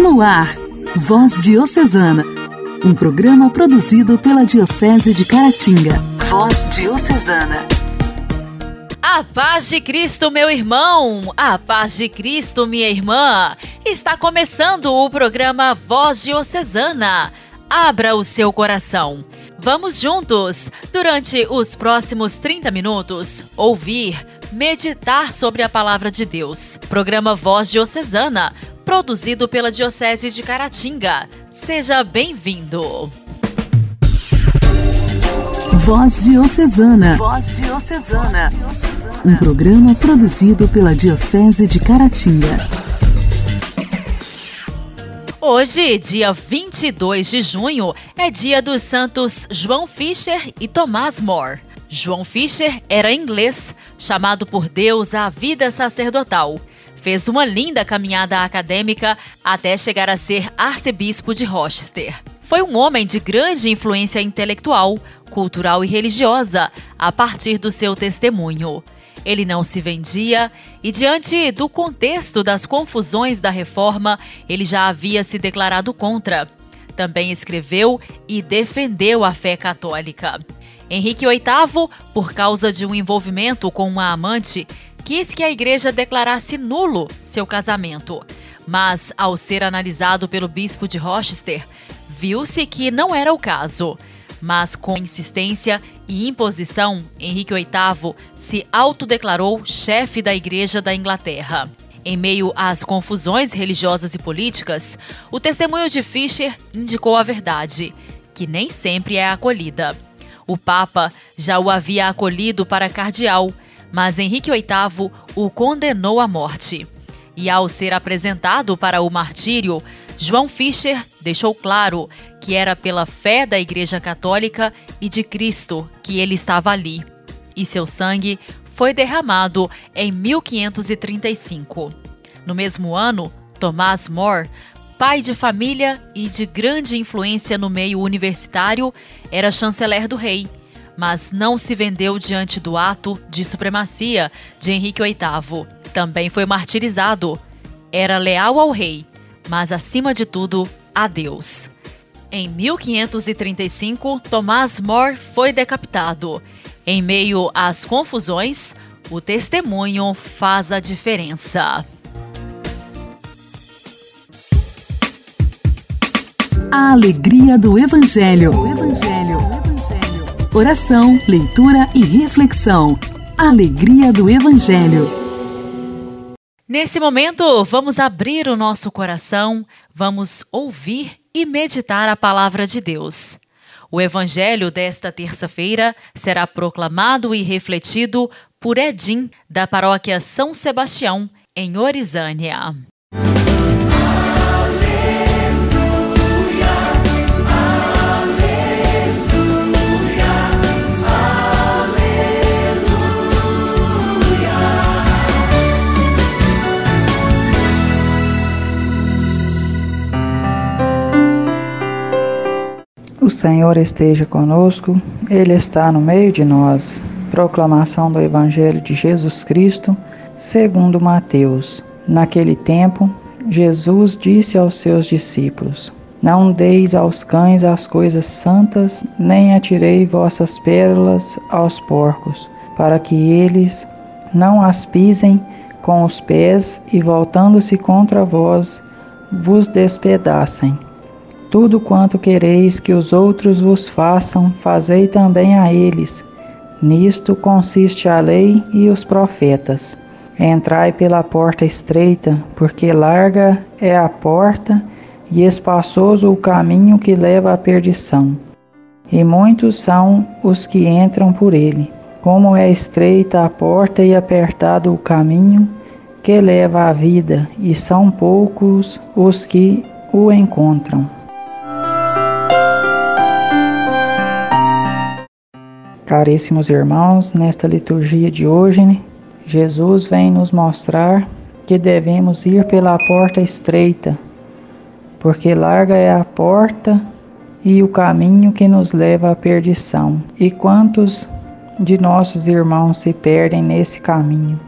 No ar, Voz Diocesana, um programa produzido pela Diocese de Caratinga. Voz Diocesana. A paz de Cristo, meu irmão! A paz de Cristo, minha irmã! Está começando o programa Voz Diocesana. Abra o seu coração. Vamos juntos, durante os próximos 30 minutos, ouvir, meditar sobre a palavra de Deus. Programa Voz Diocesana produzido pela Diocese de Caratinga. Seja bem-vindo. Voz Diocesana. Voz Diocesana. Um programa produzido pela Diocese de Caratinga. Hoje, dia 22 de junho, é dia dos santos João Fisher e Tomás More. João Fisher era inglês, chamado por Deus à vida sacerdotal fez uma linda caminhada acadêmica até chegar a ser arcebispo de Rochester. Foi um homem de grande influência intelectual, cultural e religiosa a partir do seu testemunho. Ele não se vendia e, diante do contexto das confusões da reforma, ele já havia se declarado contra. Também escreveu e defendeu a fé católica. Henrique VIII, por causa de um envolvimento com uma amante, quis que a igreja declarasse nulo seu casamento, mas, ao ser analisado pelo bispo de Rochester, viu-se que não era o caso. Mas, com insistência e imposição, Henrique VIII se autodeclarou chefe da Igreja da Inglaterra. Em meio às confusões religiosas e políticas, o testemunho de Fischer indicou a verdade, que nem sempre é acolhida. O Papa já o havia acolhido para cardeal, mas Henrique VIII o condenou à morte. E ao ser apresentado para o martírio, João Fischer deixou claro que era pela fé da Igreja Católica e de Cristo que ele estava ali. E seu sangue foi derramado em 1535. No mesmo ano, Thomas More, pai de família e de grande influência no meio universitário, era chanceler do rei mas não se vendeu diante do ato de supremacia de Henrique VIII. Também foi martirizado. Era leal ao rei, mas acima de tudo a Deus. Em 1535, Tomás More foi decapitado. Em meio às confusões, o testemunho faz a diferença. A alegria do Evangelho. O Evangelho. Oração, leitura e reflexão. Alegria do Evangelho. Nesse momento, vamos abrir o nosso coração, vamos ouvir e meditar a palavra de Deus. O Evangelho desta terça-feira será proclamado e refletido por Edim, da paróquia São Sebastião, em Orizânia. O Senhor esteja conosco, Ele está no meio de nós. Proclamação do Evangelho de Jesus Cristo, segundo Mateus. Naquele tempo, Jesus disse aos seus discípulos: Não deis aos cães as coisas santas, nem atirei vossas pérolas aos porcos, para que eles não as pisem com os pés e, voltando-se contra vós, vos despedacem. Tudo quanto quereis que os outros vos façam, fazei também a eles. Nisto consiste a lei e os profetas. Entrai pela porta estreita, porque larga é a porta e espaçoso o caminho que leva à perdição. E muitos são os que entram por ele. Como é estreita a porta e apertado o caminho que leva à vida, e são poucos os que o encontram. Caríssimos irmãos, nesta liturgia de hoje, Jesus vem nos mostrar que devemos ir pela porta estreita, porque larga é a porta e o caminho que nos leva à perdição. E quantos de nossos irmãos se perdem nesse caminho?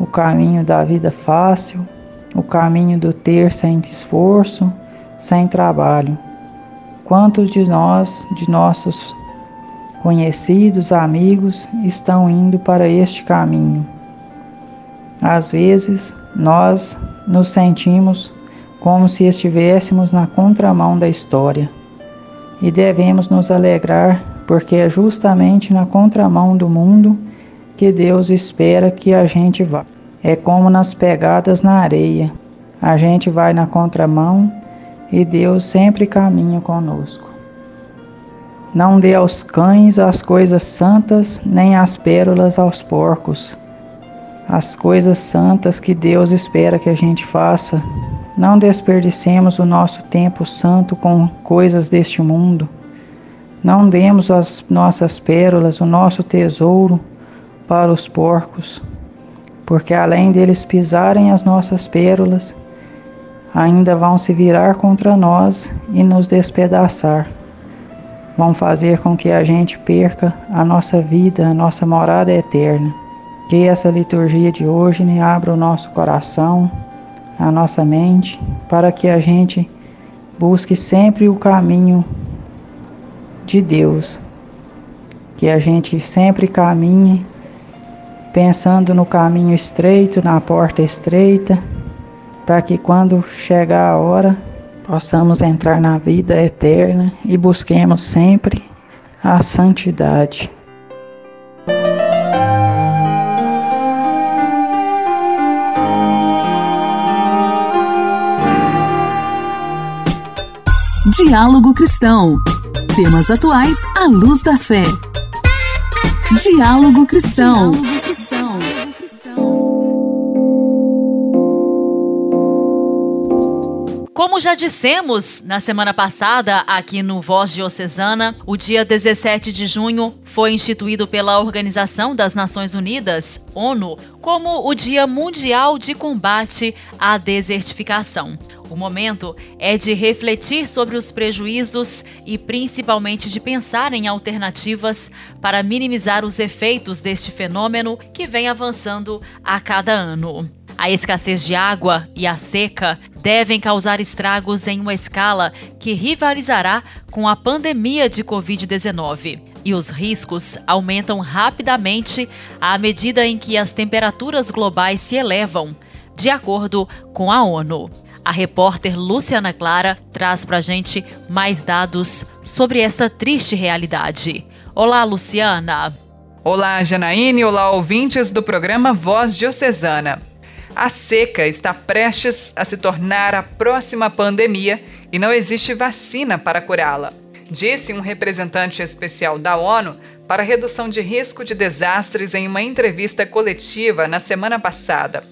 O caminho da vida fácil, o caminho do ter sem esforço, sem trabalho. Quantos de nós, de nossos conhecidos, amigos, estão indo para este caminho? Às vezes, nós nos sentimos como se estivéssemos na contramão da história. E devemos nos alegrar, porque é justamente na contramão do mundo que Deus espera que a gente vá. É como nas pegadas na areia. A gente vai na contramão e Deus sempre caminha conosco. Não dê aos cães as coisas santas, nem as pérolas aos porcos. As coisas santas que Deus espera que a gente faça. Não desperdicemos o nosso tempo santo com coisas deste mundo. Não demos as nossas pérolas, o nosso tesouro, para os porcos porque além deles pisarem as nossas pérolas, ainda vão se virar contra nós e nos despedaçar. Vão fazer com que a gente perca a nossa vida, a nossa morada eterna. Que essa liturgia de hoje ne abra o nosso coração, a nossa mente, para que a gente busque sempre o caminho de Deus. Que a gente sempre caminhe pensando no caminho estreito, na porta estreita, para que quando chegar a hora possamos entrar na vida eterna e busquemos sempre a santidade. Diálogo Cristão. Temas atuais à luz da fé. Diálogo Cristão. Diálogo Como já dissemos na semana passada aqui no Voz Diocesana, o dia 17 de junho foi instituído pela Organização das Nações Unidas, ONU, como o Dia Mundial de Combate à Desertificação. O momento é de refletir sobre os prejuízos e principalmente de pensar em alternativas para minimizar os efeitos deste fenômeno que vem avançando a cada ano. A escassez de água e a seca devem causar estragos em uma escala que rivalizará com a pandemia de Covid-19. E os riscos aumentam rapidamente à medida em que as temperaturas globais se elevam, de acordo com a ONU. A repórter Luciana Clara traz para a gente mais dados sobre essa triste realidade. Olá, Luciana! Olá, Janaíne! Olá, ouvintes do programa Voz Diocesana. A seca está prestes a se tornar a próxima pandemia e não existe vacina para curá-la, disse um representante especial da ONU para redução de risco de desastres em uma entrevista coletiva na semana passada.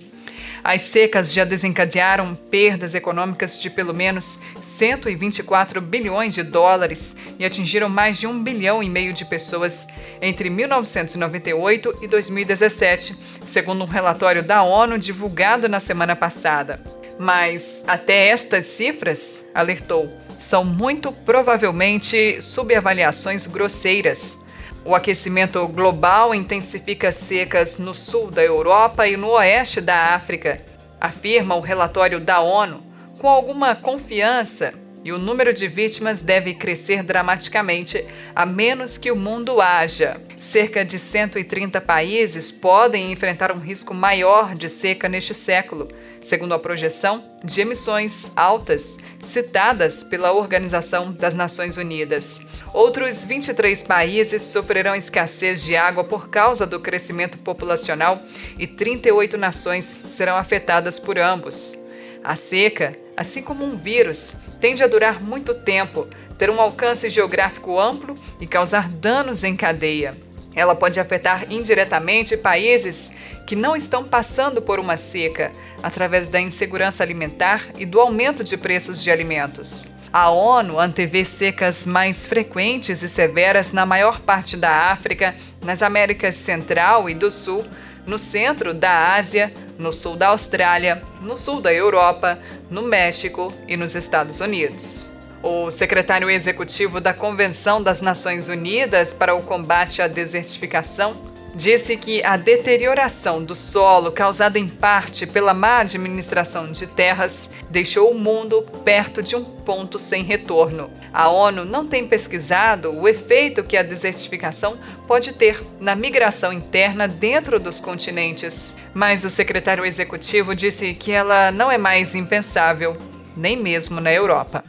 As secas já desencadearam perdas econômicas de pelo menos 124 bilhões de dólares e atingiram mais de um bilhão e meio de pessoas entre 1998 e 2017, segundo um relatório da ONU divulgado na semana passada. Mas até estas cifras, alertou, são muito provavelmente subavaliações grosseiras. O aquecimento global intensifica secas no sul da Europa e no oeste da África, afirma o relatório da ONU, com alguma confiança, e o número de vítimas deve crescer dramaticamente a menos que o mundo haja. Cerca de 130 países podem enfrentar um risco maior de seca neste século, segundo a projeção de emissões altas citadas pela Organização das Nações Unidas. Outros 23 países sofrerão escassez de água por causa do crescimento populacional e 38 nações serão afetadas por ambos. A seca, assim como um vírus, tende a durar muito tempo, ter um alcance geográfico amplo e causar danos em cadeia. Ela pode afetar indiretamente países que não estão passando por uma seca, através da insegurança alimentar e do aumento de preços de alimentos. A ONU antevê secas mais frequentes e severas na maior parte da África, nas Américas Central e do Sul, no centro da Ásia, no sul da Austrália, no sul da Europa, no México e nos Estados Unidos. O secretário executivo da Convenção das Nações Unidas para o Combate à Desertificação, disse que a deterioração do solo, causada em parte pela má administração de terras, deixou o mundo perto de um ponto sem retorno. A ONU não tem pesquisado o efeito que a desertificação pode ter na migração interna dentro dos continentes, mas o secretário executivo disse que ela não é mais impensável, nem mesmo na Europa.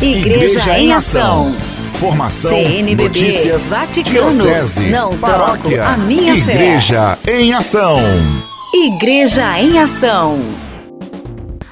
Igreja, Igreja em Ação. Formação, CNBB, notícias, Vaticano, diocese, não paróquia, a minha Igreja fé. em Ação. Igreja em Ação.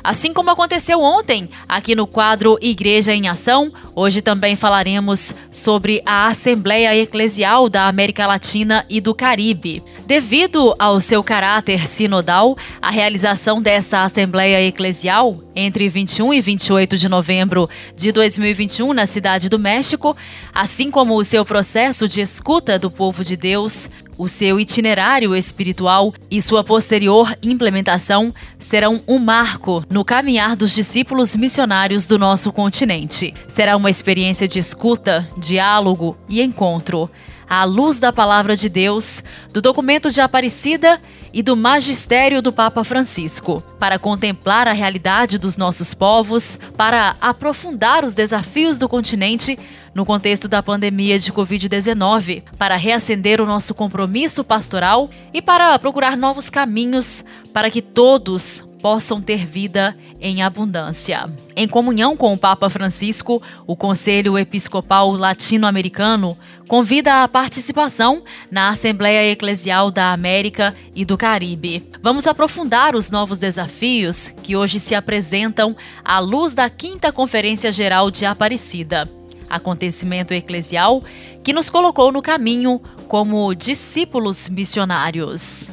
Assim como aconteceu ontem, aqui no quadro Igreja em Ação, hoje também falaremos sobre a Assembleia Eclesial da América Latina e do Caribe. Devido ao seu caráter sinodal, a realização dessa Assembleia Eclesial, entre 21 e 28 de novembro de 2021, na Cidade do México, assim como o seu processo de escuta do povo de Deus, o seu itinerário espiritual e sua posterior implementação serão um marco no caminhar dos discípulos missionários do nosso continente. Será uma experiência de escuta, diálogo e encontro à luz da palavra de Deus, do documento de Aparecida e do magistério do Papa Francisco, para contemplar a realidade dos nossos povos, para aprofundar os desafios do continente no contexto da pandemia de Covid-19, para reacender o nosso compromisso pastoral e para procurar novos caminhos para que todos possam ter vida em abundância. Em comunhão com o Papa Francisco, o Conselho Episcopal Latino-Americano convida a participação na Assembleia Eclesial da América e do Caribe. Vamos aprofundar os novos desafios que hoje se apresentam à luz da Quinta Conferência Geral de Aparecida acontecimento eclesial que nos colocou no caminho como discípulos missionários.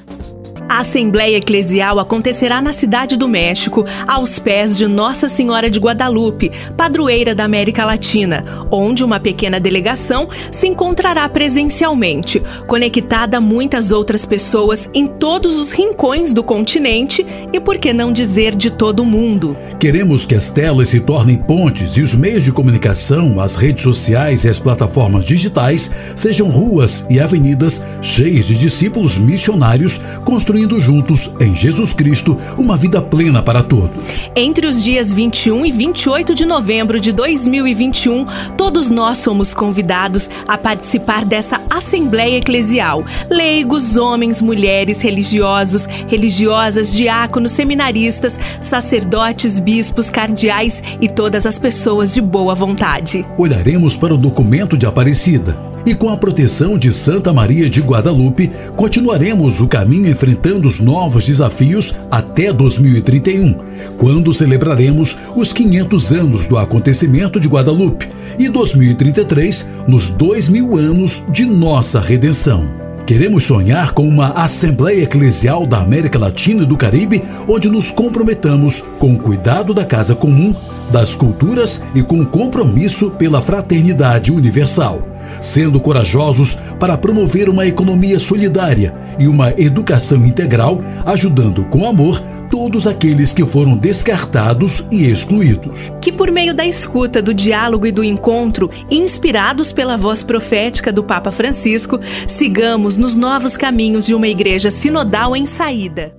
A Assembleia Eclesial acontecerá na Cidade do México, aos pés de Nossa Senhora de Guadalupe, padroeira da América Latina, onde uma pequena delegação se encontrará presencialmente, conectada a muitas outras pessoas em todos os rincões do continente e, por que não dizer, de todo o mundo. Queremos que as telas se tornem pontes e os meios de comunicação, as redes sociais e as plataformas digitais sejam ruas e avenidas cheias de discípulos missionários construindo construindo juntos, em Jesus Cristo, uma vida plena para todos. Entre os dias 21 e 28 de novembro de 2021, todos nós somos convidados a participar dessa Assembleia Eclesial. Leigos, homens, mulheres, religiosos, religiosas, diáconos, seminaristas, sacerdotes, bispos, cardeais e todas as pessoas de boa vontade. Olharemos para o documento de Aparecida e com a proteção de Santa Maria de Guadalupe, continuaremos o caminho enfrentando os novos desafios até 2031, quando celebraremos os 500 anos do acontecimento de Guadalupe e 2033 nos dois mil anos de nossa redenção. Queremos sonhar com uma Assembleia Eclesial da América Latina e do Caribe, onde nos comprometamos com o cuidado da casa comum, das culturas e com compromisso pela fraternidade universal sendo corajosos para promover uma economia solidária e uma educação integral, ajudando com amor todos aqueles que foram descartados e excluídos. Que por meio da escuta, do diálogo e do encontro, inspirados pela voz profética do Papa Francisco, sigamos nos novos caminhos de uma igreja sinodal em saída.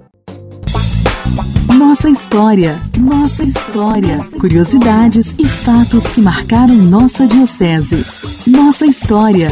Nossa história, nossa história. Curiosidades e fatos que marcaram nossa diocese. Nossa história.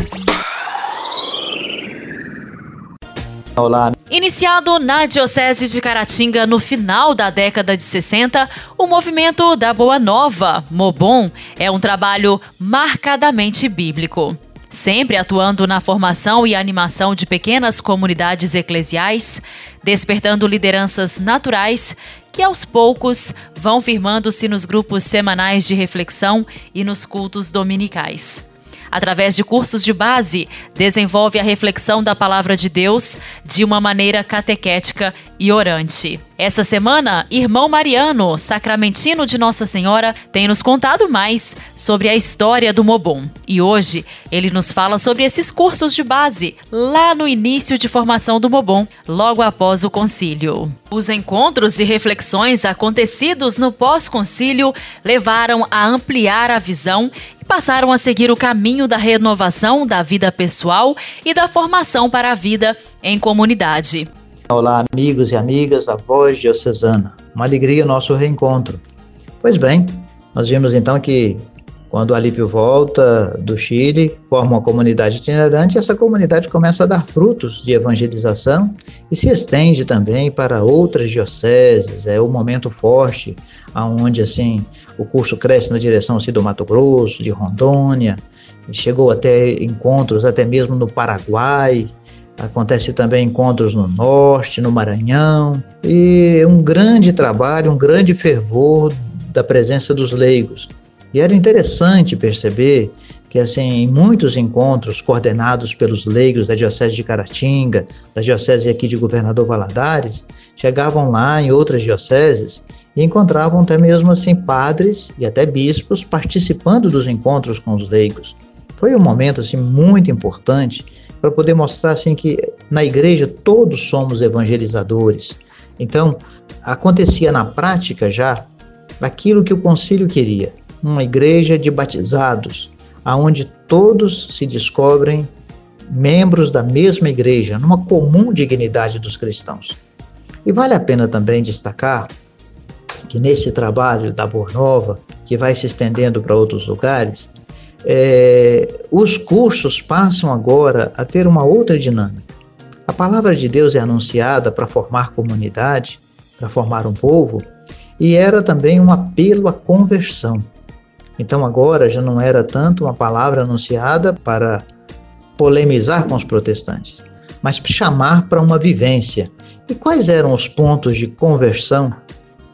Olá. Iniciado na Diocese de Caratinga no final da década de 60, o movimento da Boa Nova, Mobon, é um trabalho marcadamente bíblico sempre atuando na formação e animação de pequenas comunidades eclesiais, despertando lideranças naturais que aos poucos vão firmando-se nos grupos semanais de reflexão e nos cultos dominicais. Através de cursos de base, desenvolve a reflexão da palavra de Deus de uma maneira catequética e orante. Essa semana, irmão Mariano, sacramentino de Nossa Senhora, tem nos contado mais sobre a história do Mobon. E hoje ele nos fala sobre esses cursos de base lá no início de formação do Mobon, logo após o concílio. Os encontros e reflexões acontecidos no pós-concílio levaram a ampliar a visão e passaram a seguir o caminho da renovação da vida pessoal e da formação para a vida em comunidade. Olá, amigos e amigas da Voz Diocesana. Uma alegria o nosso reencontro. Pois bem, nós vimos então que quando o Alípio volta do Chile, forma uma comunidade itinerante essa comunidade começa a dar frutos de evangelização e se estende também para outras dioceses. É o momento forte aonde assim o curso cresce na direção assim, do Mato Grosso, de Rondônia, chegou até encontros até mesmo no Paraguai, Acontece também encontros no norte, no Maranhão, e um grande trabalho, um grande fervor da presença dos leigos. E era interessante perceber que assim, em muitos encontros coordenados pelos leigos da Diocese de Caratinga, da Diocese aqui de Governador Valadares, chegavam lá em outras dioceses e encontravam até mesmo assim padres e até bispos participando dos encontros com os leigos. Foi um momento assim muito importante para poder mostrar assim que na igreja todos somos evangelizadores. Então, acontecia na prática já aquilo que o concílio queria, uma igreja de batizados, aonde todos se descobrem membros da mesma igreja, numa comum dignidade dos cristãos. E vale a pena também destacar que nesse trabalho da Boa Nova, que vai se estendendo para outros lugares, é, os cursos passam agora a ter uma outra dinâmica. A palavra de Deus é anunciada para formar comunidade, para formar um povo, e era também um apelo à conversão. Então agora já não era tanto uma palavra anunciada para polemizar com os protestantes, mas chamar para uma vivência. E quais eram os pontos de conversão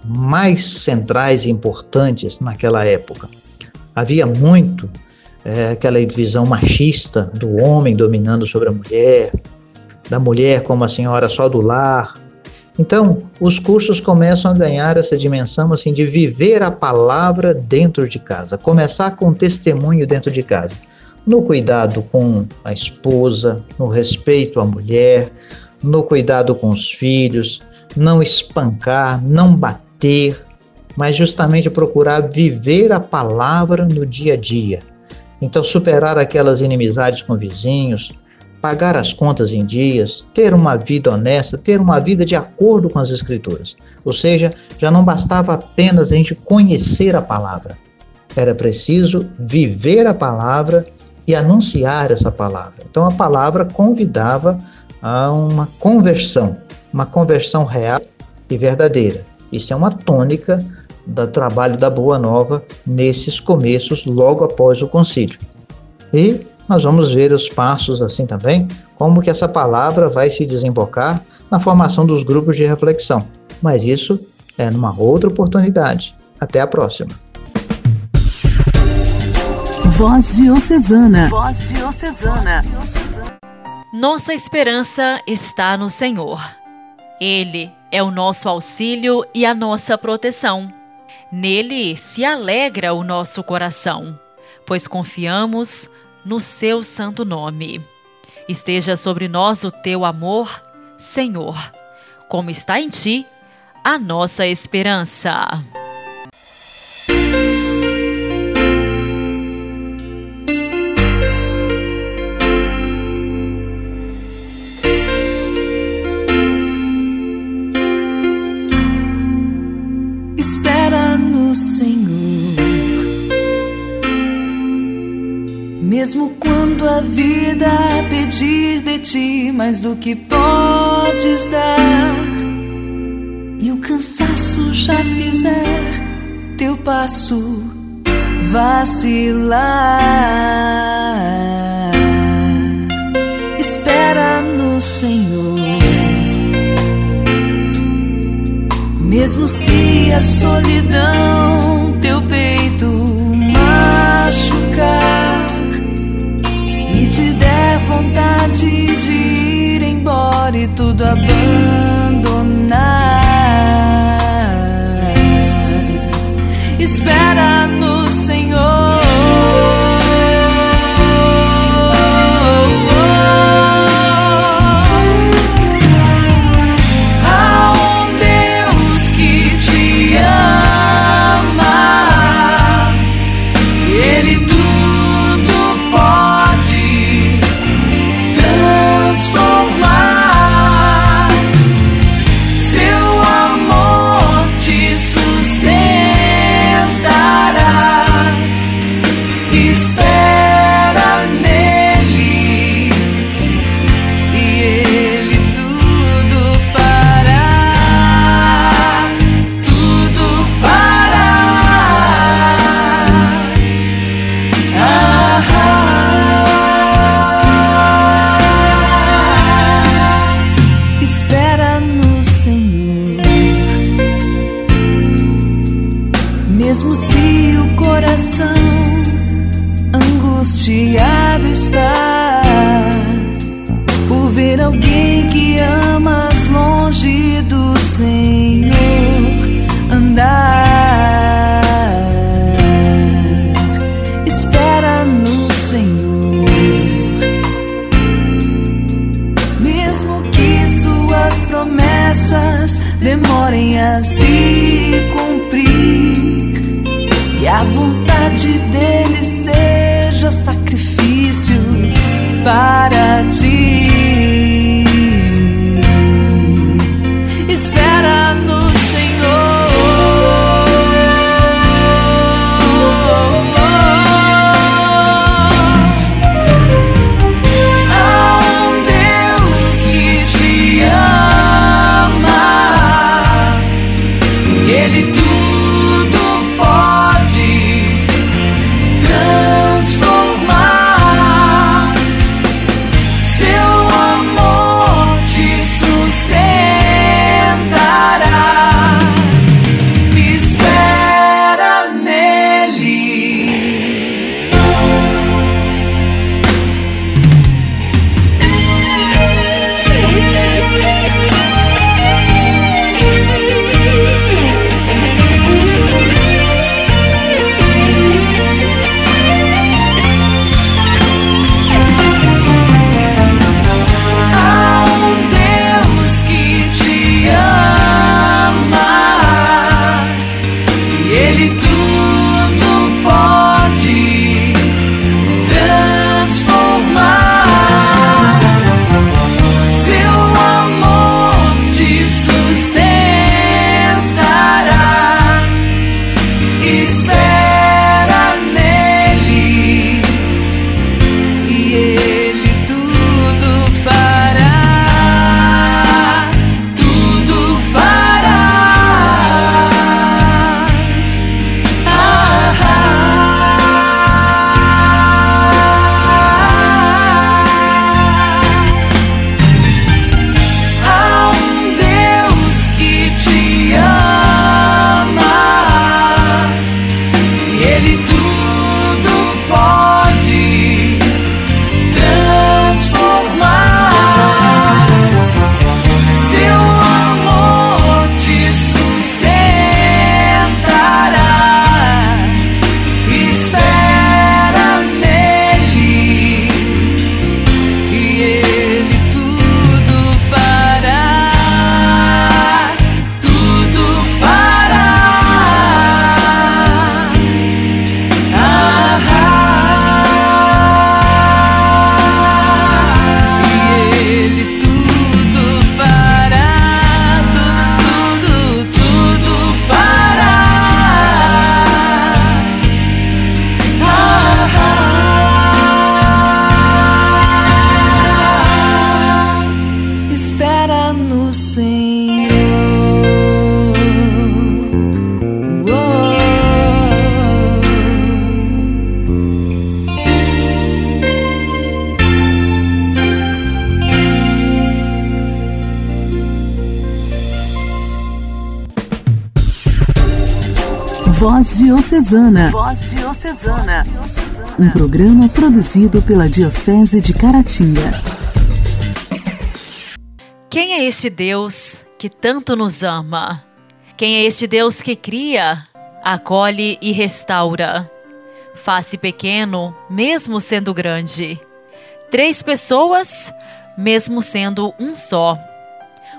mais centrais e importantes naquela época? Havia muito é, aquela visão machista do homem dominando sobre a mulher, da mulher como a senhora só do lar. Então, os cursos começam a ganhar essa dimensão assim de viver a palavra dentro de casa, começar com testemunho dentro de casa, no cuidado com a esposa, no respeito à mulher, no cuidado com os filhos, não espancar, não bater, mas justamente procurar viver a palavra no dia a dia então, superar aquelas inimizades com vizinhos, pagar as contas em dias, ter uma vida honesta, ter uma vida de acordo com as Escrituras. Ou seja, já não bastava apenas a gente conhecer a palavra, era preciso viver a palavra e anunciar essa palavra. Então, a palavra convidava a uma conversão, uma conversão real e verdadeira. Isso é uma tônica do trabalho da Boa Nova nesses começos, logo após o concílio. E nós vamos ver os passos assim também, como que essa palavra vai se desembocar na formação dos grupos de reflexão. Mas isso é numa outra oportunidade. Até a próxima. Voz Diocesana. Voz Diocesana. Nossa esperança está no Senhor. Ele é o nosso auxílio e a nossa proteção. Nele se alegra o nosso coração, pois confiamos no seu santo nome. Esteja sobre nós o teu amor, Senhor, como está em ti a nossa esperança. Mesmo quando a vida pedir de ti mais do que podes dar, e o cansaço já fizer teu passo vacilar, espera no Senhor. Mesmo se a solidão vontade Voz Diocesana. Voz Diocesana. Um programa produzido pela Diocese de Caratinga. Quem é este Deus que tanto nos ama? Quem é este Deus que cria acolhe e restaura. Face pequeno, mesmo sendo grande. Três pessoas, mesmo sendo um só.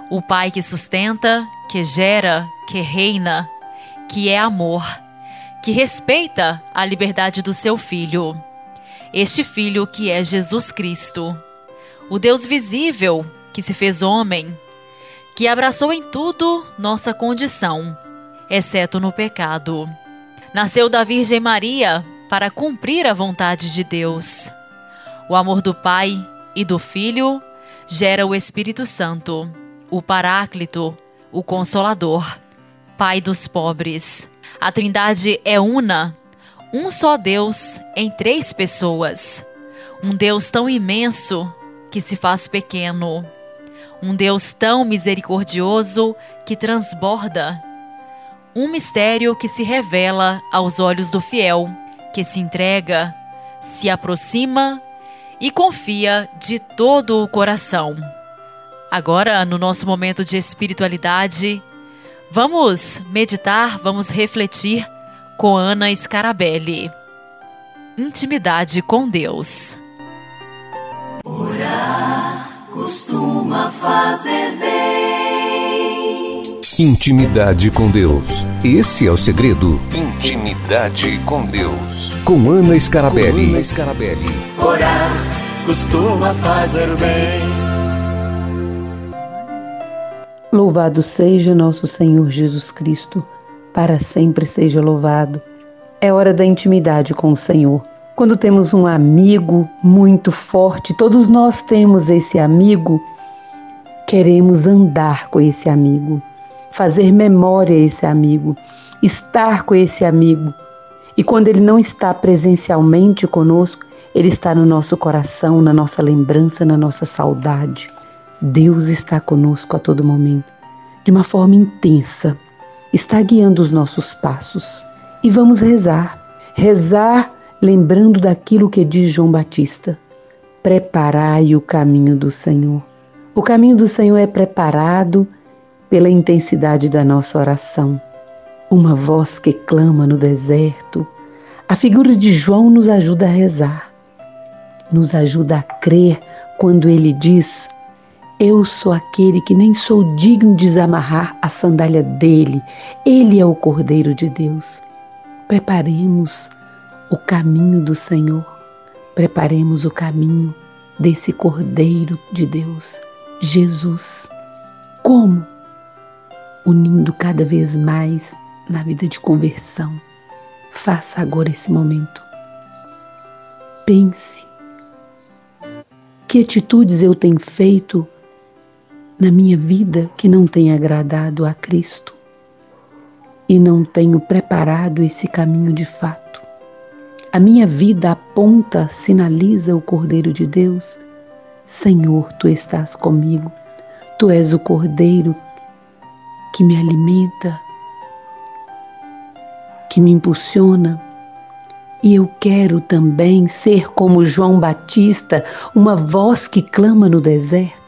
O Pai que sustenta, que gera, que reina, que é amor, que respeita a liberdade do seu filho. Este filho que é Jesus Cristo, o Deus visível que se fez homem, que abraçou em tudo nossa condição exceto no pecado. Nasceu da Virgem Maria para cumprir a vontade de Deus. O amor do Pai e do Filho gera o Espírito Santo, o Paráclito, o Consolador, Pai dos pobres. A Trindade é una, um só Deus em três pessoas. Um Deus tão imenso que se faz pequeno. Um Deus tão misericordioso que transborda um mistério que se revela aos olhos do fiel, que se entrega, se aproxima e confia de todo o coração. Agora, no nosso momento de espiritualidade, vamos meditar, vamos refletir com Ana Scarabelli. Intimidade com Deus. Orar costuma fazer bem. Intimidade com Deus. Esse é o segredo. Intimidade com Deus. Com Ana Scarabelli. Com Ana Scarabelli. Orar costuma fazer bem. Louvado seja nosso Senhor Jesus Cristo, para sempre seja louvado. É hora da intimidade com o Senhor. Quando temos um amigo muito forte, todos nós temos esse amigo, queremos andar com esse amigo fazer memória a esse amigo, estar com esse amigo. E quando ele não está presencialmente conosco, ele está no nosso coração, na nossa lembrança, na nossa saudade. Deus está conosco a todo momento, de uma forma intensa, está guiando os nossos passos. E vamos rezar. Rezar lembrando daquilo que diz João Batista: Preparai o caminho do Senhor. O caminho do Senhor é preparado pela intensidade da nossa oração. Uma voz que clama no deserto. A figura de João nos ajuda a rezar, nos ajuda a crer quando ele diz: Eu sou aquele que nem sou digno de desamarrar a sandália dele, ele é o Cordeiro de Deus. Preparemos o caminho do Senhor, preparemos o caminho desse Cordeiro de Deus, Jesus. Como? unindo cada vez mais na vida de conversão. Faça agora esse momento. Pense. Que atitudes eu tenho feito na minha vida que não tem agradado a Cristo e não tenho preparado esse caminho de fato? A minha vida aponta, sinaliza o Cordeiro de Deus? Senhor, tu estás comigo. Tu és o Cordeiro que me alimenta, que me impulsiona. E eu quero também ser como João Batista, uma voz que clama no deserto,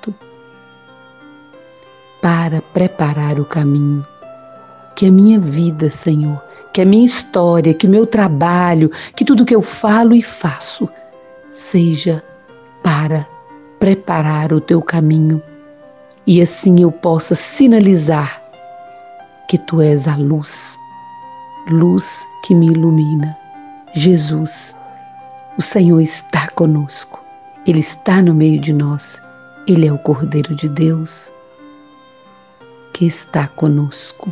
para preparar o caminho. Que a minha vida, Senhor, que a minha história, que meu trabalho, que tudo que eu falo e faço seja para preparar o teu caminho e assim eu possa sinalizar que tu és a luz, luz que me ilumina. Jesus, o Senhor está conosco, Ele está no meio de nós, Ele é o Cordeiro de Deus que está conosco,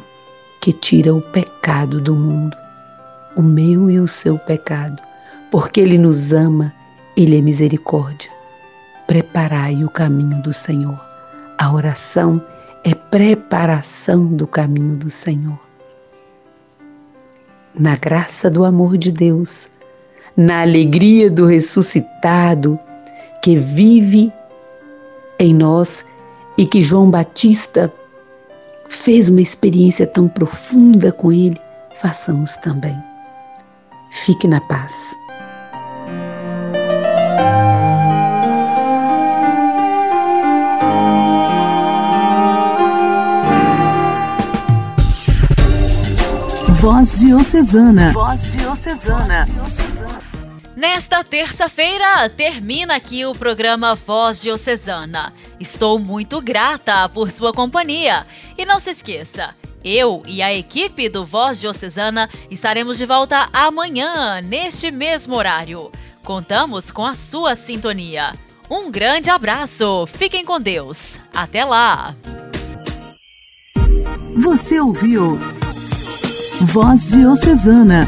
que tira o pecado do mundo, o meu e o seu pecado, porque Ele nos ama, Ele é misericórdia. Preparai o caminho do Senhor. A oração é preparação do caminho do Senhor. Na graça do amor de Deus, na alegria do ressuscitado que vive em nós e que João Batista fez uma experiência tão profunda com ele, façamos também. Fique na paz. Voz Diocesana. Voz Diocesana. Nesta terça-feira, termina aqui o programa Voz Diocesana. Estou muito grata por sua companhia. E não se esqueça, eu e a equipe do Voz Diocesana estaremos de volta amanhã, neste mesmo horário. Contamos com a sua sintonia. Um grande abraço, fiquem com Deus. Até lá! Você ouviu Voz Diocesana,